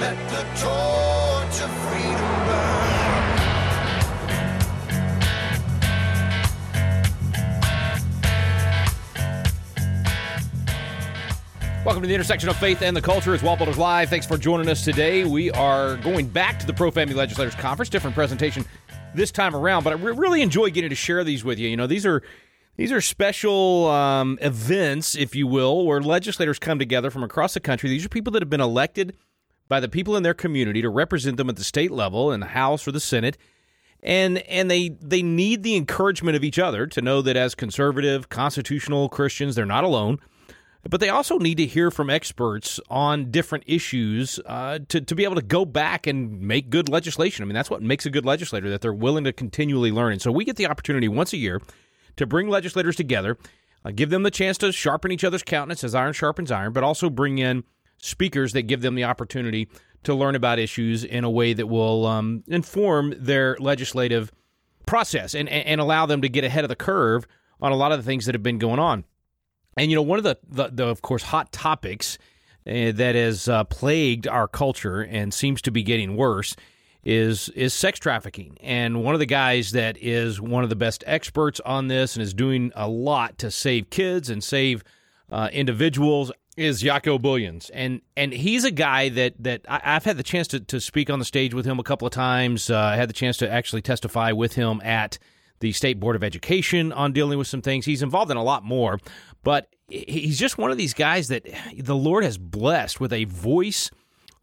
Let the torch of freedom burn. Welcome to the intersection of faith and the culture. It's Wallbuilders Live. Thanks for joining us today. We are going back to the Pro Family Legislators Conference. Different presentation this time around, but I re- really enjoy getting to share these with you. You know, these are these are special um, events, if you will, where legislators come together from across the country. These are people that have been elected by the people in their community to represent them at the state level in the House or the Senate. And and they they need the encouragement of each other to know that as conservative, constitutional Christians, they're not alone but they also need to hear from experts on different issues uh, to, to be able to go back and make good legislation. I mean, that's what makes a good legislator, that they're willing to continually learn. And so we get the opportunity once a year to bring legislators together, uh, give them the chance to sharpen each other's countenance as iron sharpens iron, but also bring in speakers that give them the opportunity to learn about issues in a way that will um, inform their legislative process and, and allow them to get ahead of the curve on a lot of the things that have been going on. And you know, one of the, the, the of course, hot topics uh, that has uh, plagued our culture and seems to be getting worse is is sex trafficking. And one of the guys that is one of the best experts on this and is doing a lot to save kids and save uh, individuals is Jaco Booyens. And and he's a guy that that I, have had the chance to, to speak on the stage with him a couple of times. Uh, I had the chance to actually testify with him at the State Board of Education on dealing with some things. He's involved in a lot more, but he's just one of these guys that the Lord has blessed with a voice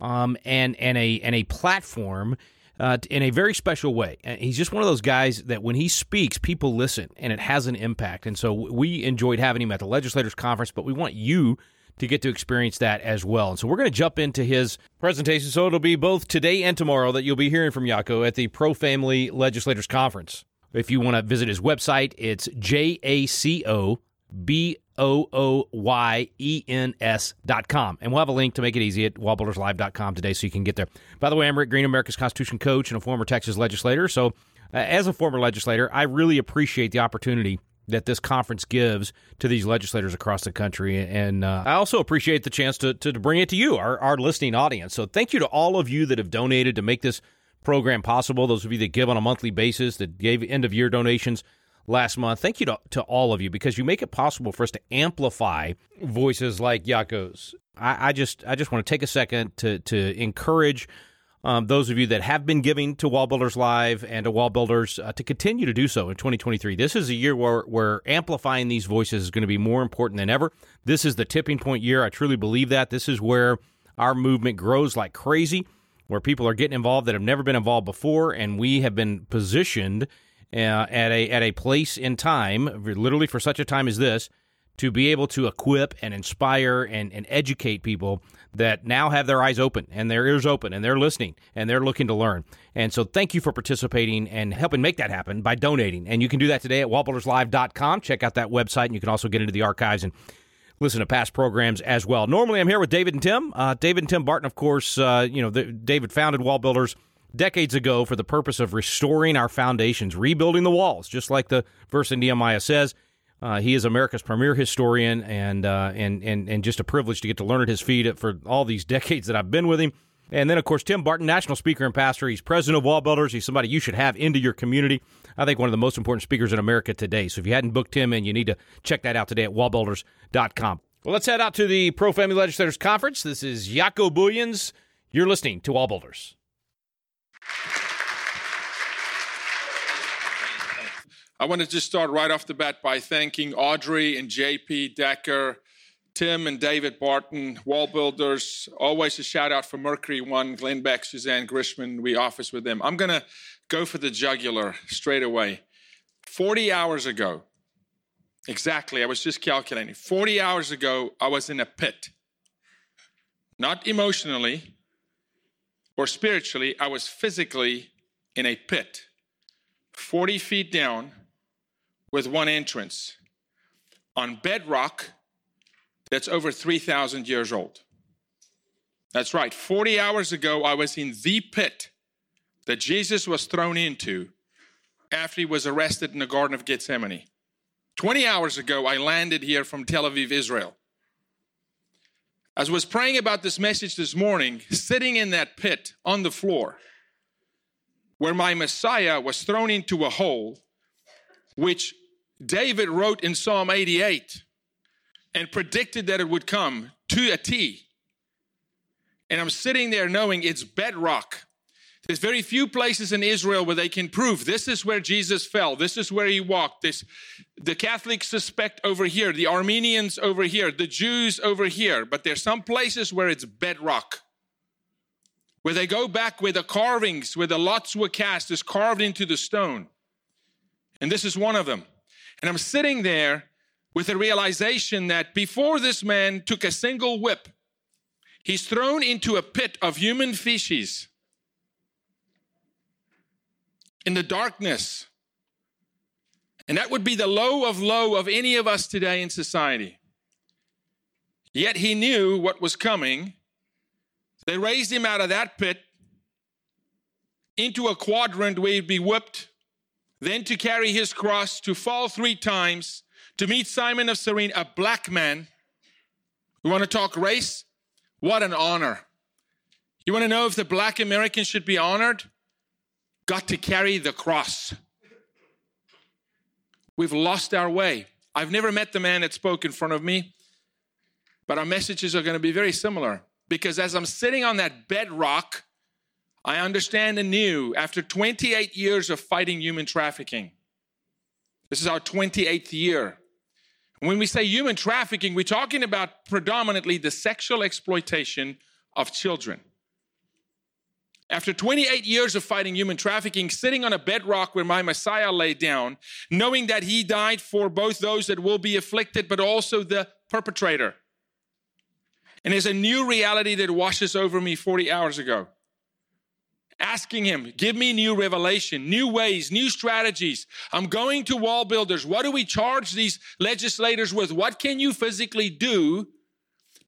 um, and and a and a platform. Uh, in a very special way. He's just one of those guys that when he speaks, people listen and it has an impact. And so we enjoyed having him at the Legislators Conference, but we want you to get to experience that as well. And so we're going to jump into his presentation. So it'll be both today and tomorrow that you'll be hearing from Jaco at the Pro Family Legislators Conference. If you want to visit his website, it's J A C O B O O Y E N S dot com. And we'll have a link to make it easy at wallbuilderslive.com today so you can get there. By the way, I'm Rick Green, America's Constitution coach and a former Texas legislator. So, uh, as a former legislator, I really appreciate the opportunity that this conference gives to these legislators across the country. And uh, I also appreciate the chance to, to, to bring it to you, our, our listening audience. So, thank you to all of you that have donated to make this program possible. Those of you that give on a monthly basis, that gave end of year donations last month. Thank you to, to all of you because you make it possible for us to amplify voices like Jaco's. I, I just I just want to take a second to to encourage um, those of you that have been giving to Wall Builders Live and to Wall Builders uh, to continue to do so in 2023. This is a year where, where amplifying these voices is going to be more important than ever. This is the tipping point year. I truly believe that. This is where our movement grows like crazy, where people are getting involved that have never been involved before, and we have been positioned uh, at a at a place in time, literally for such a time as this, to be able to equip and inspire and, and educate people that now have their eyes open and their ears open and they're listening and they're looking to learn. And so thank you for participating and helping make that happen by donating. And you can do that today at wallbuilderslive.com. Check out that website and you can also get into the archives and listen to past programs as well. Normally I'm here with David and Tim. Uh, David and Tim Barton, of course, uh, you know, the, David founded Wall Builders decades ago for the purpose of restoring our foundations, rebuilding the walls, just like the verse in Nehemiah says. Uh, he is America's premier historian, and, uh, and and and just a privilege to get to learn at his feet for all these decades that I've been with him. And then, of course, Tim Barton, national speaker and pastor. He's president of Wall Builders. He's somebody you should have into your community. I think one of the most important speakers in America today. So if you hadn't booked him in, you need to check that out today at wallbuilders.com. Well, let's head out to the Pro Family Legislators Conference. This is Jaco Booyens. You're listening to Wall Builders. I want to just start right off the bat by thanking Audrey and JP Decker, Tim and David Barton, Wall Builders. Always a shout out for Mercury One, Glenn Beck, Suzanne Grishman. We office with them. I'm going to go for the jugular straight away. 40 hours ago, exactly, I was just calculating. 40 hours ago, I was in a pit. Not emotionally or spiritually, I was physically in a pit. 40 feet down with one entrance on bedrock that's over 3,000 years old. That's right. 40 hours ago, I was in the pit that Jesus was thrown into after he was arrested in the Garden of Gethsemane. 20 hours ago, I landed here from Tel Aviv, Israel. As I was praying about this message this morning, sitting in that pit on the floor where my Messiah was thrown into a hole, which David wrote in Psalm 88 and predicted that it would come to a T. And I'm sitting there knowing it's bedrock. There's very few places in Israel where they can prove this is where Jesus fell, this is where he walked. This, the Catholics suspect over here, the Armenians over here, the Jews over here, but there's some places where it's bedrock. Where they go back where the carvings, where the lots were cast, is carved into the stone. And this is one of them. And I'm sitting there with the realization that before this man took a single whip, he's thrown into a pit of human feces in the darkness. And that would be the low of low of any of us today in society. Yet he knew what was coming. They raised him out of that pit into a quadrant where he'd be whipped, then to carry his cross, to fall three times, to meet Simon of Cyrene, a black man. We want to talk race? What an honor. You want to know if the black Americans should be honored? got to carry the cross. We've lost our way. I've never met the man that spoke in front of me, but our messages are going to be very similar because as I'm sitting on that bedrock, I understand anew after 28 years of fighting human trafficking. This is our 28th year. When we say human trafficking, we're talking about predominantly the sexual exploitation of children. After 28 years of fighting human trafficking, sitting on a bedrock where my Messiah lay down, knowing that he died for both those that will be afflicted, but also the perpetrator. And there's a new reality that washes over me 40 hours ago. Asking him, give me new revelation, new ways, new strategies. I'm going to wall builders. What do we charge these legislators with? What can you physically do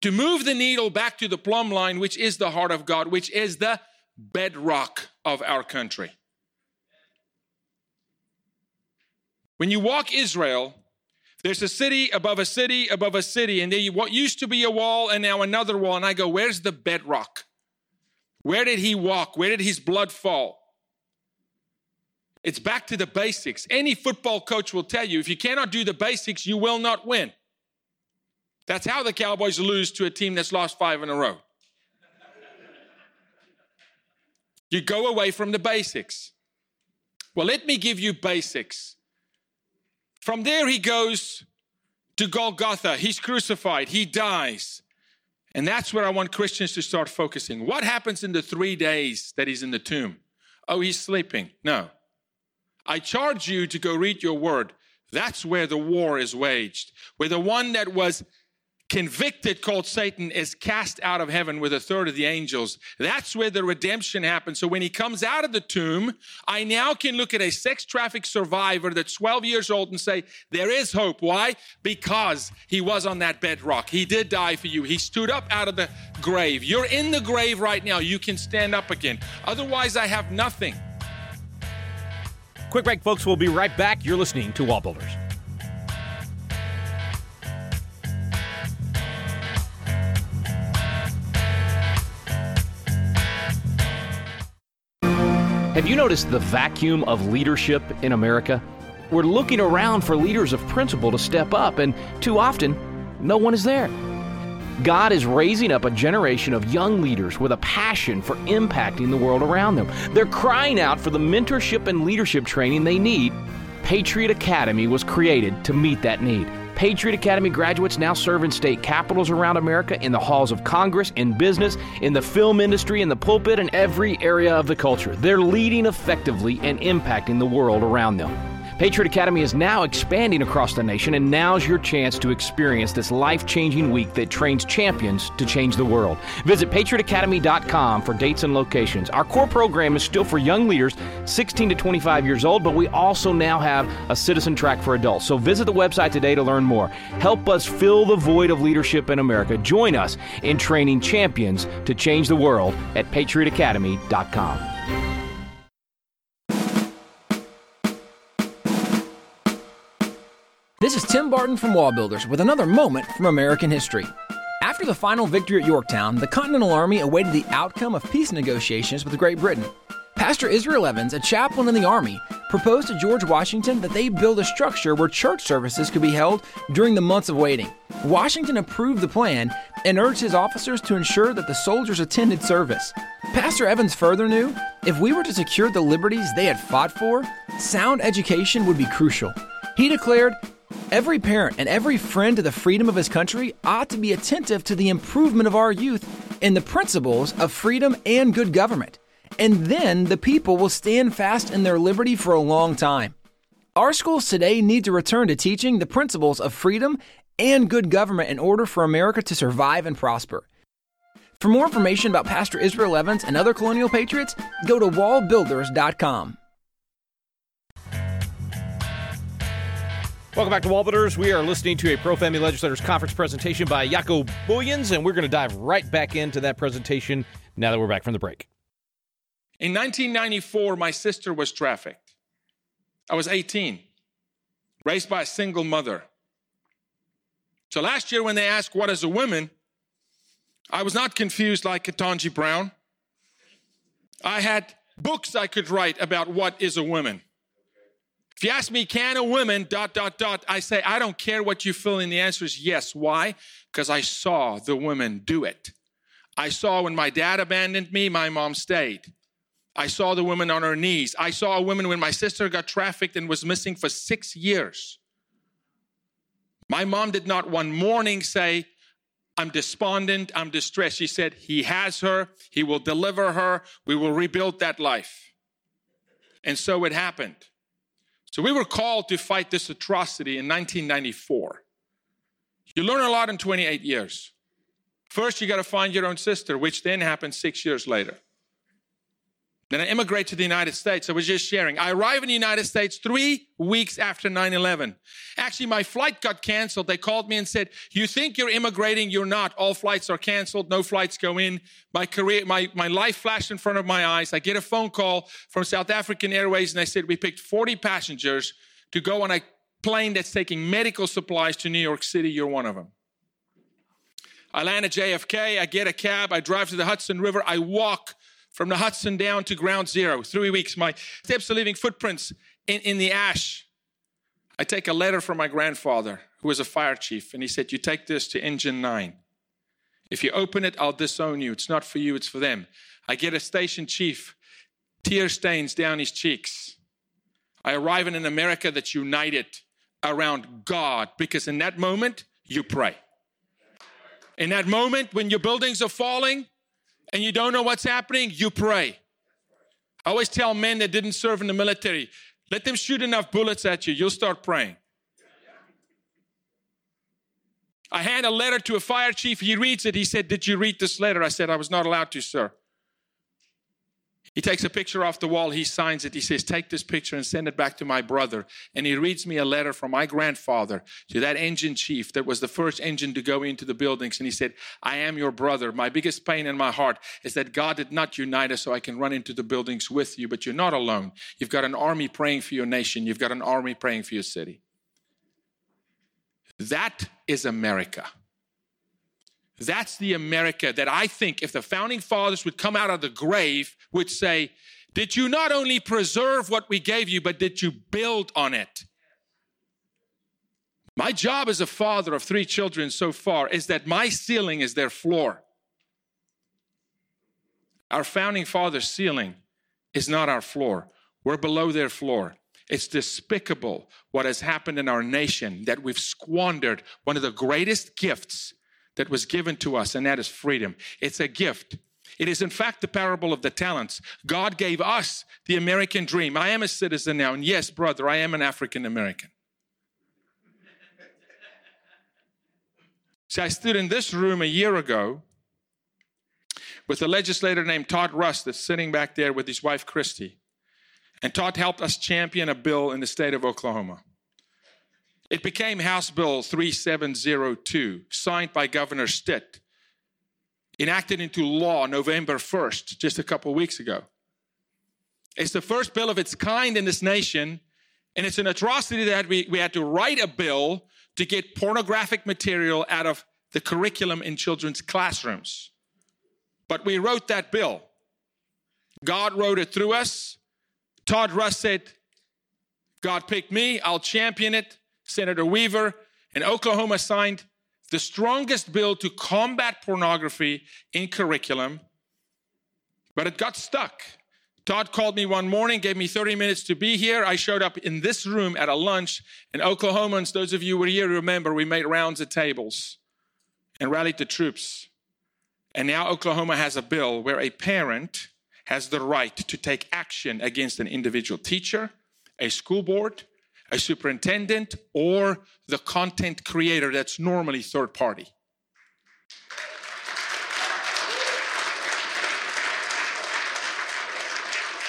to move the needle back to the plumb line, which is the heart of God, which is the bedrock of our country. When you walk Israel, there's a city above a city above a city, and there what used to be a wall and now another wall. And I go, where's the bedrock? Where did he walk? Where did his blood fall? It's back to the basics. Any football coach will tell you if you cannot do the basics, you will not win. That's how the Cowboys lose to a team that's lost five in a row. You go away from the basics. Well, let me give you basics. From there, he goes to Golgotha. He's crucified, he dies. And that's where I want Christians to start focusing. What happens in the three days that he's in the tomb? Oh, he's sleeping. No. I charge you to go read your word. That's where the war is waged, where the one that was convicted called Satan is cast out of heaven with a third of the angels. That's where the redemption happens. So when he comes out of the tomb, I now can look at a sex traffic survivor that's 12 years old and say, there is hope. Why? Because he was on that bedrock. He did die for you. He stood up out of the grave. You're in the grave right now. You can stand up again. Otherwise, I have nothing. Quick break, folks. We'll be right back. You're listening to Wall Builders. Have you noticed the vacuum of leadership in America? We're looking around for leaders of principle to step up, and too often, no one is there. God is raising up a generation of young leaders with a passion for impacting the world around them. They're crying out for the mentorship and leadership training they need. Patriot Academy was created to meet that need. Patriot Academy graduates now serve in state capitals around America, in the halls of Congress, in business, in the film industry, in the pulpit, and every area of the culture. They're leading effectively and impacting the world around them. Patriot Academy is now expanding across the nation, and now's your chance to experience this life changing week that trains champions to change the world. Visit patriotacademy.com for dates and locations. Our core program is still for young leaders 16 to 25 years old, but we also now have a citizen track for adults. So visit the website today to learn more. Help us fill the void of leadership in America. Join us in training champions to change the world at patriotacademy.com. This is Tim Barton from Wall Builders with another moment from American history. After After the final victory at Yorktown, the Continental Army awaited the outcome of peace negotiations with Great Britain. Pastor Israel Evans, a chaplain in the Army, proposed to George Washington that they build a structure where church services could be held during the months of waiting. Washington approved the plan and urged his officers to ensure that the soldiers attended service. Pastor Evans further knew if we were to secure the liberties they had fought for, sound education would be crucial. He declared, Every parent and every friend to the freedom of his country ought to be attentive to the improvement of our youth in the principles of freedom and good government. And then the people will stand fast in their liberty for a long time. Our schools today need to return to teaching the principles of freedom and good government in order for America to survive and prosper. For more information about Pastor Israel Evans and other colonial patriots, go to wallbuilders.com. Welcome back to Wallbuilders. We are listening to a Pro Family Legislators Conference presentation by Jaco Booyens, and we're going to dive right back into that presentation now that we're back from the break. In 1994, my sister was trafficked. I was 18, raised by a single mother. So last year, when they asked, What is a woman? I was not confused like Ketanji Brown. I had books I could write about what is a woman. If you ask me, can a woman, dot, dot, dot, I say, I don't care what you fill in. The answer is yes. Why? Because I saw the women do it. I saw when my dad abandoned me, my mom stayed. I saw the woman on her knees. I saw a woman when my sister got trafficked and was missing for six years. My mom did not one morning say, I'm despondent, I'm distressed. She said, He has her, He will deliver her, we will rebuild that life. And so it happened. So we were called to fight this atrocity in 1994. You learn a lot in 28 years. First, you got to find your own sister, which then happened six years later. Then I immigrate to the United States. I was just sharing. I arrive in the United States three weeks after 9 11. Actually, my flight got canceled. They called me and said, You think you're immigrating? You're not. All flights are canceled. No flights go in. My career, my, my life flashed in front of my eyes. I get a phone call from South African Airways and they said, We picked 40 passengers to go on a plane that's taking medical supplies to New York City. You're one of them. I land at JFK. I get a cab. I drive to the Hudson River. I walk from the Hudson down to ground zero, three weeks. My steps are leaving footprints in, in the ash. I take a letter from my grandfather, who was a fire chief, and he said, You take this to Engine 9. If you open it, I'll disown you. It's not for you, it's for them. I get a station chief, tear stains down his cheeks. I arrive in an America that's united around God because in that moment, you pray. In that moment, when your buildings are falling, and you don't know what's happening, you pray. I always tell men that didn't serve in the military, let them shoot enough bullets at you, you'll start praying. I hand a letter to a fire chief. He reads it. He said, Did you read this letter? I said, I was not allowed to, sir. He takes a picture off the wall, he signs it. He says, Take this picture and send it back to my brother. And he reads me a letter from my grandfather to that engine chief that was the first engine to go into the buildings. And he said, I am your brother. My biggest pain in my heart is that God did not unite us so I can run into the buildings with you, but you're not alone. You've got an army praying for your nation, you've got an army praying for your city. That is America. That's the America that I think if the founding fathers would come out of the grave, would say, Did you not only preserve what we gave you, but did you build on it? My job as a father of three children so far is that my ceiling is their floor. Our founding fathers' ceiling is not our floor, we're below their floor. It's despicable what has happened in our nation that we've squandered one of the greatest gifts that was given to us, and that is freedom. It's a gift. It is, in fact, the parable of the talents. God gave us the American dream. I am a citizen now, and yes, brother, I am an African American. See, I stood in this room a year ago with a legislator named Todd Russ that's sitting back there with his wife, Christy. And Todd helped us champion a bill in the state of Oklahoma. It became House Bill 3702, signed by Governor Stitt, enacted into law November 1st, just a couple weeks ago. It's the first bill of its kind in this nation, and it's an atrocity that we, we had to write a bill to get pornographic material out of the curriculum in children's classrooms. But we wrote that bill. God wrote it through us. Todd Russ said, God picked me, I'll champion it. Senator Weaver in Oklahoma signed the strongest bill to combat pornography in curriculum, but it got stuck. Todd called me one morning, gave me 30 minutes to be here. I showed up in this room at a lunch, and Oklahomans, those of you who were here, remember we made rounds at tables and rallied the troops. And now Oklahoma has a bill where a parent has the right to take action against an individual teacher, a school board, a superintendent, or the content creator that's normally third party.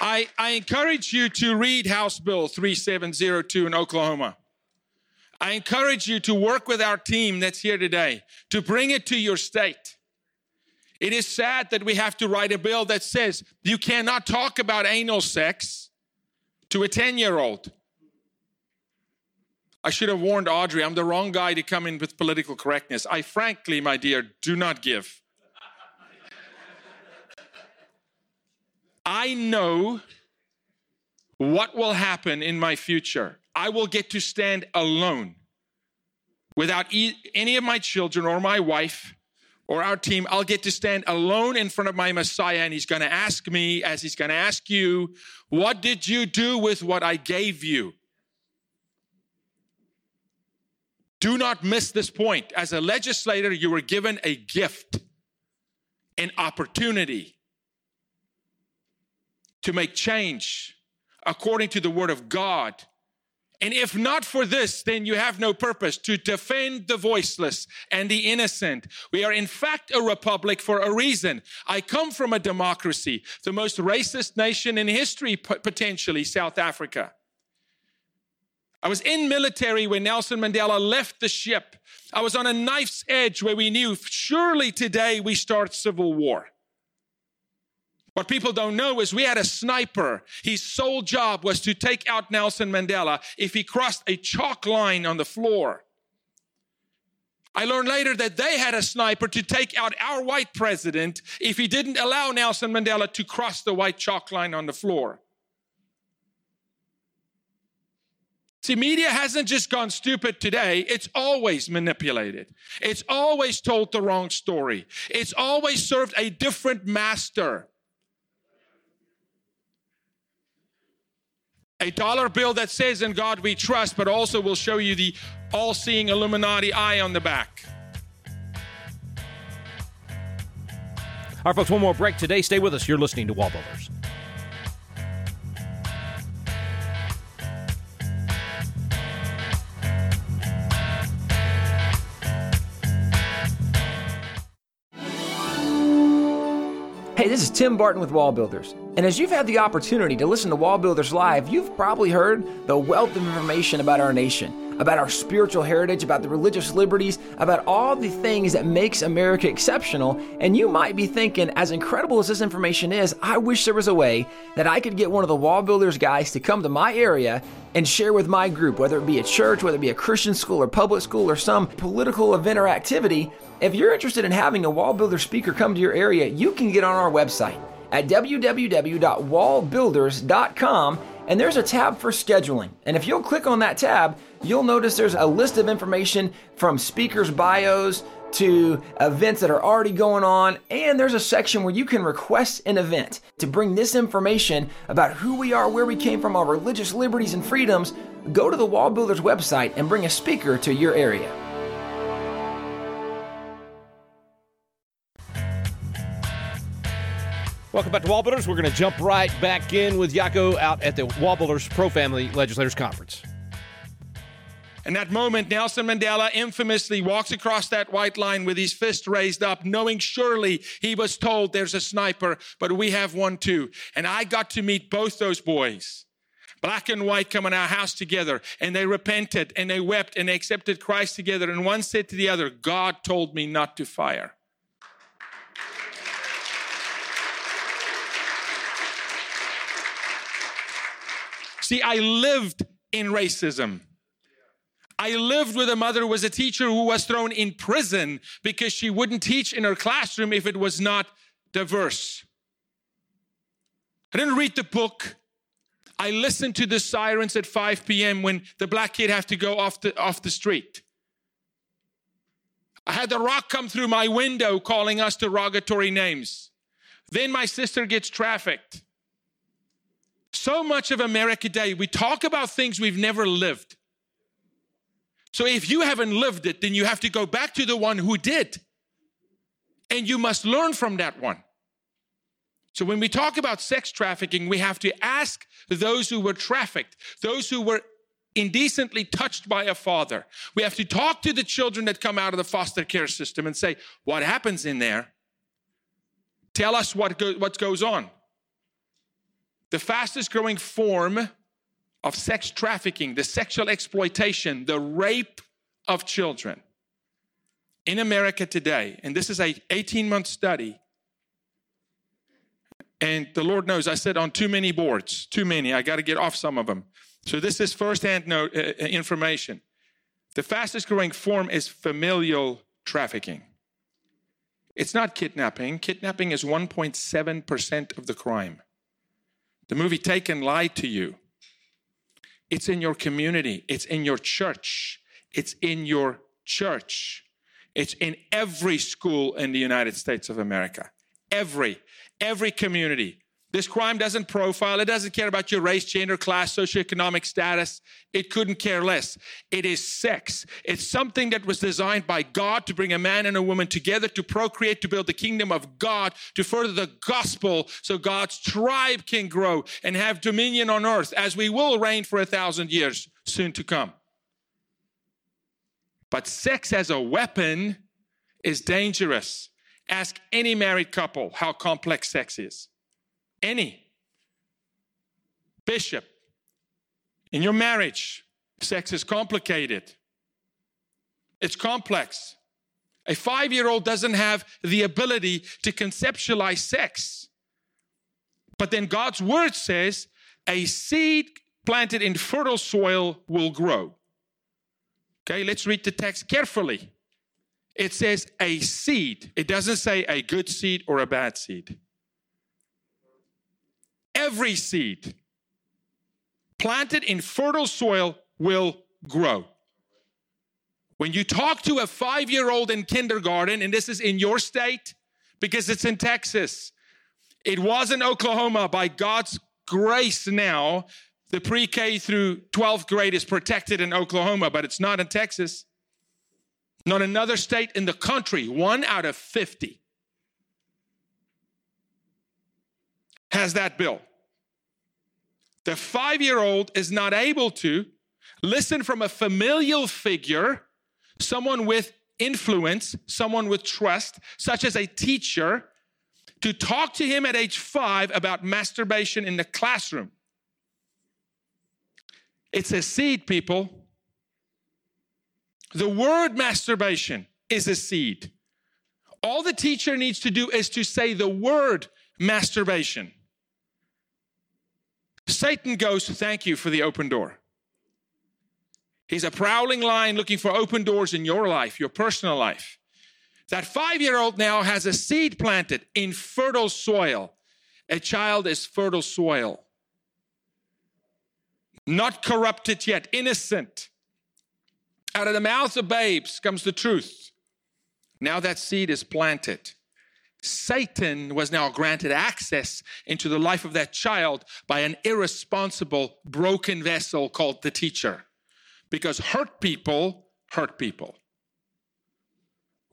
I, I, encourage you to read House Bill 3702 in Oklahoma. I encourage you to work with our team that's here today to bring it to your state. It is sad that we have to write a bill that says you cannot talk about anal sex to a 10 year old. I should have warned Audrey, I'm the wrong guy to come in with political correctness. I frankly, my dear, do not give. I know what will happen in my future. I will get to stand alone without e- any of my children or my wife or our team. I'll get to stand alone in front of my Messiah, and he's going to ask me, as he's going to ask you, What did you do with what I gave you? Do not miss this point. As a legislator, you were given a gift, an opportunity to make change according to the word of God. And if not for this, then you have no purpose to defend the voiceless and the innocent. We are in fact a republic for a reason. I come from a democracy, the most racist nation in history, potentially South Africa. I was in military when Nelson Mandela left the ship. I was on a knife's edge where we knew surely today we start civil war. What people don't know is we had a sniper. His sole job was to take out Nelson Mandela if he crossed a chalk line on the floor. I learned later that they had a sniper to take out our white president if he didn't allow Nelson Mandela to cross the white chalk line on the floor. See, media hasn't just gone stupid today, it's always manipulated. It's always told the wrong story. It's always served a different master. A dollar bill that says, In God we trust, but also will show you the all seeing Illuminati eye on the back. All right, folks, one more break today. Stay with us. You're listening to Wall Hey, this is Tim Barton with Wall Builders. And as you've had the opportunity to listen to Wall Builders Live, you've probably heard the wealth of information about our nation, about our spiritual heritage, about the religious liberties, about all the things that makes America exceptional. And you might be thinking, as incredible as this information is, I wish there was a way that I could get one of the Wall Builders guys to come to my area and share with my group, whether it be a church, whether it be a Christian school or public school or some political event or activity. If you're interested in having a wall builder speaker come to your area, you can get on our website at www.wallbuilders.com and there's a tab for scheduling. And if you'll click on that tab, you'll notice there's a list of information from speakers' bios to events that are already going on, and there's a section where you can request an event to bring this information about who we are, where we came from, our religious liberties and freedoms. Go to the Wall Builders website and bring a speaker to your area. Welcome back to Wallbuilders. We're going to jump right back in with Jaco out at the Wallbuilders Pro Family Legislators Conference. In that moment, Nelson Mandela infamously walks across that white line with his fist raised up, knowing surely he was told there's a sniper, but we have one too. And I got to meet both those boys. Black and white come in our house together, and they repented, and they wept, and they accepted Christ together. And one said to the other, God told me not to fire. See, I lived in racism. I lived with a mother who was a teacher who was thrown in prison because she wouldn't teach in her classroom if it was not diverse. I didn't read the book. I listened to the sirens at 5 p.m. when the black kid have to go off the, off the street. I had the rock come through my window calling us derogatory names. Then my sister gets trafficked. So much of America today, we talk about things we've never lived. So if you haven't lived it, then you have to go back to the one who did. And you must learn from that one. So when we talk about sex trafficking, we have to ask those who were trafficked, those who were indecently touched by a father. We have to talk to the children that come out of the foster care system and say, what happens in there? Tell us what, go- what goes on. The fastest growing form of sex trafficking, the sexual exploitation, the rape of children in America today, and this is a 18 month study. And the Lord knows I sit on too many boards, too many. I got to get off some of them. So this is firsthand note, uh, uh, information. The fastest growing form is familial trafficking. It's not kidnapping. Kidnapping is 1.7% of the crime. The movie Taken lied to you. It's in your community, it's in your church, it's in your church. It's in every school in the United States of America. Every, every community. This crime doesn't profile, it doesn't care about your race, gender, class, socioeconomic status. It couldn't care less. It is sex. It's something that was designed by God to bring a man and a woman together to procreate, to build the kingdom of God, to further the gospel so God's tribe can grow and have dominion on earth as we will reign for a thousand years soon to come. But sex as a weapon is dangerous. Ask any married couple how complex sex is. Any. Bishop, in your marriage, sex is complicated. It's complex. A five year old doesn't have the ability to conceptualize sex. But then God's word says a seed planted in fertile soil will grow. Okay, let's read the text carefully. It says a seed, it doesn't say a good seed or a bad seed every seed planted in fertile soil will grow. When you talk to a five year old in kindergarten, and this is in your state because it's in Texas, it was in Oklahoma by God's grace now. The pre K through 12th grade is protected in Oklahoma, but it's not in Texas. Not another state in the country, one out of 50 has that bill. The five year old is not able to listen from a familial figure, someone with influence, someone with trust, such as a teacher, to talk to him at age five about masturbation in the classroom. It's a seed, people. The word masturbation is a seed. All the teacher needs to do is to say the word masturbation. Satan goes, to Thank you for the open door. He's a prowling lion looking for open doors in your life, your personal life. That five year old now has a seed planted in fertile soil. A child is fertile soil, not corrupted yet, innocent. Out of the mouths of babes comes the truth. Now that seed is planted. Satan was now granted access into the life of that child by an irresponsible, broken vessel called the teacher. Because hurt people hurt people.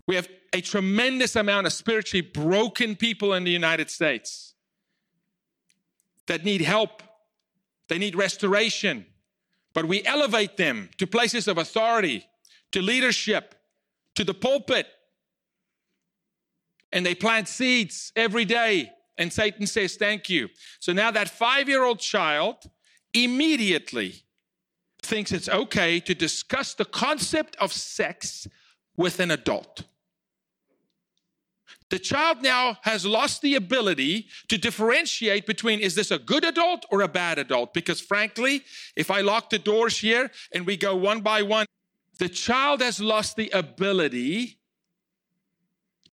We have a tremendous amount of spiritually broken people in the United States that need help, they need restoration, but we elevate them to places of authority, to leadership, to the pulpit and they plant seeds every day. And Satan says, Thank you. So now that five year old child immediately thinks it's okay to discuss the concept of sex with an adult. The child now has lost the ability to differentiate between is this a good adult or a bad adult? Because frankly, if I lock the doors here and we go one by one, the child has lost the ability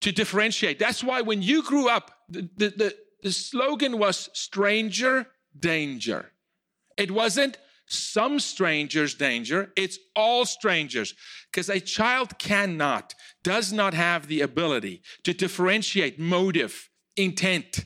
to differentiate. That's why when you grew up, the, the, the, the slogan was stranger danger. It wasn't some strangers danger, it's all strangers. Because a child cannot, does not have the ability to differentiate motive, intent.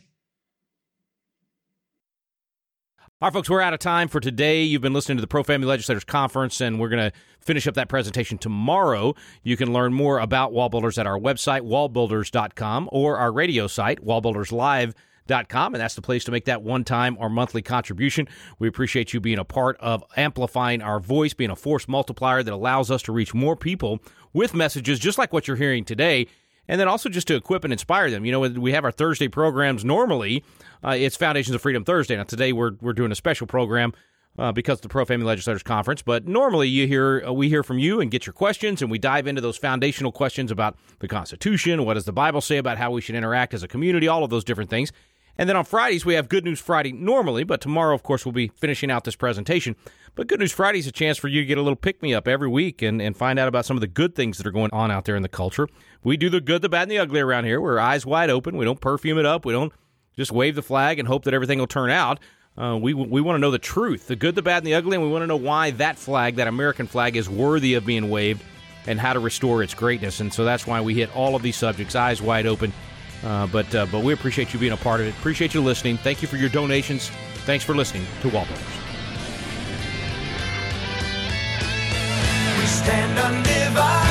All right, folks, we're out of time for today. You've been listening to the Pro Family Legislators Conference, and we're going to finish up that presentation tomorrow. You can learn more about Wallbuilders at our website, wallbuilders.com, or our radio site, wallbuilderslive.com, and that's the place to make that one time or monthly contribution. We appreciate you being a part of amplifying our voice, being a force multiplier that allows us to reach more people with messages just like what you're hearing today and then also just to equip and inspire them. You know, we have our Thursday programs normally. Uh, it's Foundations of Freedom Thursday. Now today we're we're doing a special program uh, because of the Pro Family Legislators Conference. But normally you hear uh, we hear from you and get your questions, and we dive into those foundational questions about the Constitution. What does the Bible say about how we should interact as a community? All of those different things. And then on Fridays, we have Good News Friday normally, but tomorrow, of course, we'll be finishing out this presentation. But Good News Friday is a chance for you to get a little pick me up every week and, and find out about some of the good things that are going on out there in the culture. We do the good, the bad, and the ugly around here. We're eyes wide open. We don't perfume it up. We don't just wave the flag and hope that everything will turn out. Uh, we we want to know the truth, the good, the bad, and the ugly, and we want to know why that flag, that American flag, is worthy of being waved and how to restore its greatness. And so that's why we hit all of these subjects eyes wide open uh, but uh, but we appreciate you being a part of it. Appreciate you listening. Thank you for your donations. Thanks for listening to Wall Stand undivided.